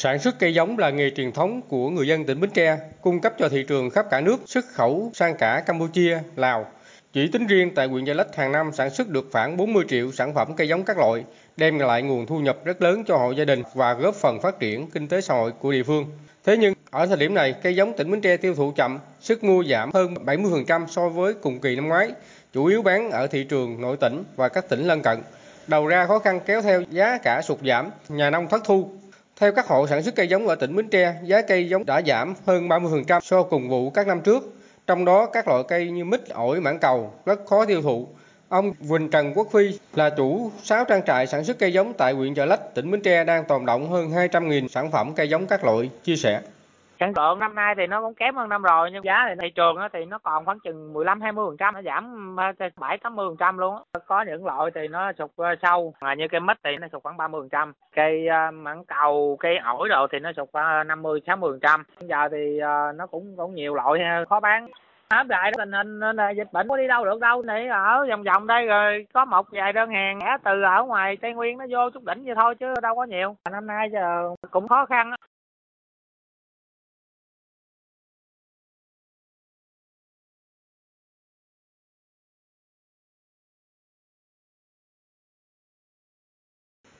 Sản xuất cây giống là nghề truyền thống của người dân tỉnh Bến Tre, cung cấp cho thị trường khắp cả nước, xuất khẩu sang cả Campuchia, Lào. Chỉ tính riêng tại huyện Gia Lách hàng năm sản xuất được khoảng 40 triệu sản phẩm cây giống các loại, đem lại nguồn thu nhập rất lớn cho hộ gia đình và góp phần phát triển kinh tế xã hội của địa phương. Thế nhưng ở thời điểm này, cây giống tỉnh Bến Tre tiêu thụ chậm, sức mua giảm hơn 70% so với cùng kỳ năm ngoái, chủ yếu bán ở thị trường nội tỉnh và các tỉnh lân cận. Đầu ra khó khăn kéo theo giá cả sụt giảm, nhà nông thất thu, theo các hộ sản xuất cây giống ở tỉnh Bến Tre, giá cây giống đã giảm hơn 30% so cùng vụ các năm trước. Trong đó các loại cây như mít, ổi, mãng cầu rất khó tiêu thụ. Ông Quỳnh Trần Quốc Phi là chủ 6 trang trại sản xuất cây giống tại huyện Chợ Lách, tỉnh Bến Tre đang tồn động hơn 200.000 sản phẩm cây giống các loại, chia sẻ sản lượng năm nay thì nó cũng kém hơn năm rồi, nhưng giá thì thị trường thì nó còn khoảng chừng 15 20 phần trăm, nó giảm 7 80 phần trăm luôn có những loại thì nó sụt sâu mà như cây mít thì nó sụt khoảng 30 phần trăm. Cây à, mảng mãng cầu cây ổi rồi thì nó sụt khoảng 50 60 phần trăm. Giờ thì à, nó cũng cũng nhiều loại khó bán. Áp lại tình hình dịch bệnh có đi đâu được đâu này ở vòng vòng đây rồi có một vài đơn hàng từ ở ngoài tây nguyên nó vô chút đỉnh vậy thôi chứ đâu có nhiều. Năm nay giờ cũng khó khăn